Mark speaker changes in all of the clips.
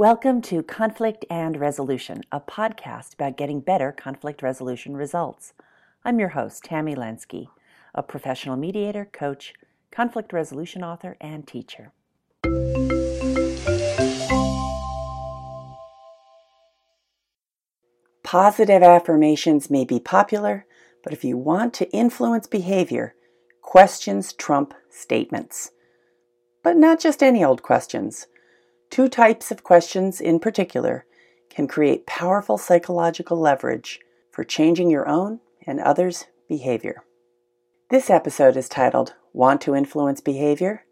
Speaker 1: Welcome to Conflict and Resolution, a podcast about getting better conflict resolution results. I'm your host, Tammy Lenski, a professional mediator, coach, conflict resolution author, and teacher. Positive affirmations may be popular, but if you want to influence behavior, questions trump statements. But not just any old questions. Two types of questions in particular can create powerful psychological leverage for changing your own and others' behavior. This episode is titled Want to Influence Behavior?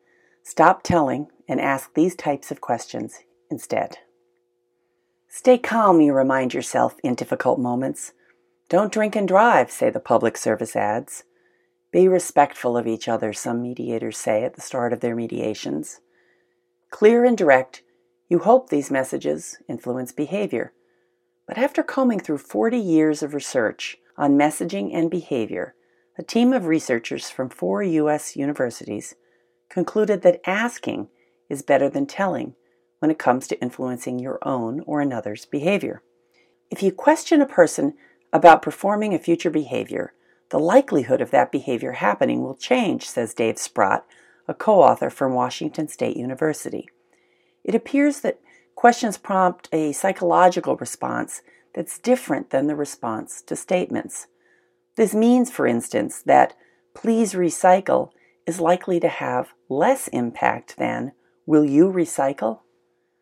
Speaker 1: Stop telling and ask these types of questions instead. Stay calm, you remind yourself in difficult moments. Don't drink and drive, say the public service ads. Be respectful of each other, some mediators say at the start of their mediations. Clear and direct, you hope these messages influence behavior. But after combing through 40 years of research on messaging and behavior, a team of researchers from four U.S. universities concluded that asking is better than telling when it comes to influencing your own or another's behavior. If you question a person about performing a future behavior, the likelihood of that behavior happening will change, says Dave Sprott, a co author from Washington State University. It appears that questions prompt a psychological response that's different than the response to statements. This means, for instance, that please recycle is likely to have less impact than will you recycle?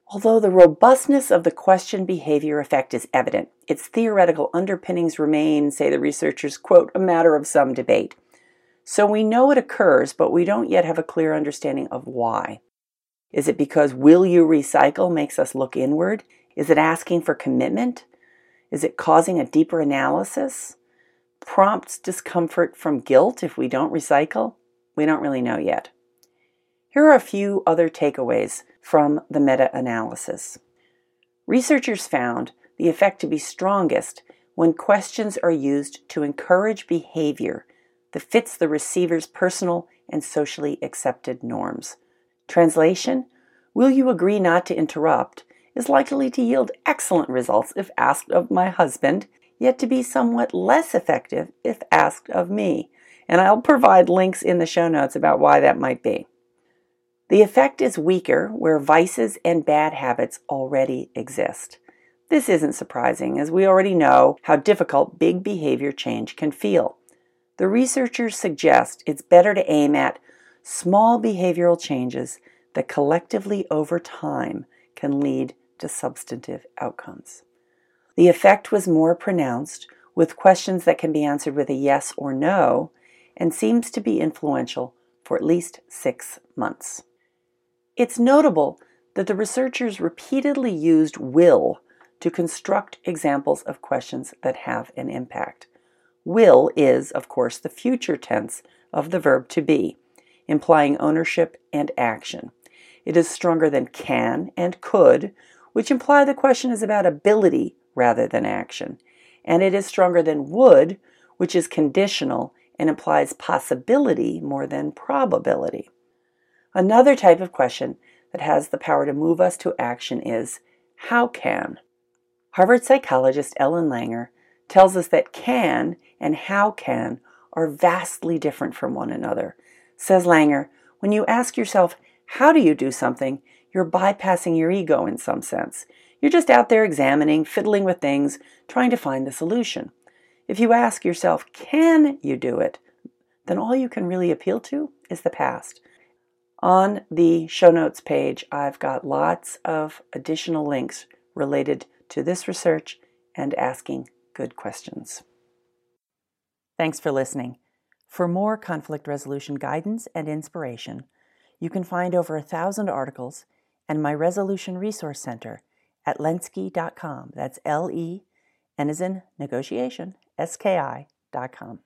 Speaker 1: Although the robustness of the question behavior effect is evident, its theoretical underpinnings remain, say the researchers, quote, a matter of some debate. So we know it occurs, but we don't yet have a clear understanding of why. Is it because will you recycle makes us look inward? Is it asking for commitment? Is it causing a deeper analysis? Prompts discomfort from guilt if we don't recycle? We don't really know yet. Here are a few other takeaways from the meta analysis. Researchers found the effect to be strongest when questions are used to encourage behavior that fits the receiver's personal and socially accepted norms. Translation Will you agree not to interrupt? is likely to yield excellent results if asked of my husband, yet to be somewhat less effective if asked of me. And I'll provide links in the show notes about why that might be. The effect is weaker where vices and bad habits already exist. This isn't surprising, as we already know how difficult big behavior change can feel. The researchers suggest it's better to aim at small behavioral changes that collectively over time can lead to substantive outcomes. The effect was more pronounced with questions that can be answered with a yes or no and seems to be influential for at least six months. It's notable that the researchers repeatedly used will to construct examples of questions that have an impact. Will is, of course, the future tense of the verb to be, implying ownership and action. It is stronger than can and could, which imply the question is about ability rather than action. And it is stronger than would, which is conditional and implies possibility more than probability. Another type of question that has the power to move us to action is how can? Harvard psychologist Ellen Langer tells us that can and how can are vastly different from one another. Says Langer, when you ask yourself, how do you do something, you're bypassing your ego in some sense. You're just out there examining, fiddling with things, trying to find the solution. If you ask yourself, can you do it? Then all you can really appeal to is the past. On the show notes page, I've got lots of additional links related to this research and asking good questions. Thanks for listening. For more conflict resolution guidance and inspiration, you can find over a thousand articles and my Resolution Resource Center at lenski.com. That's L E, in negotiation, S K I.com.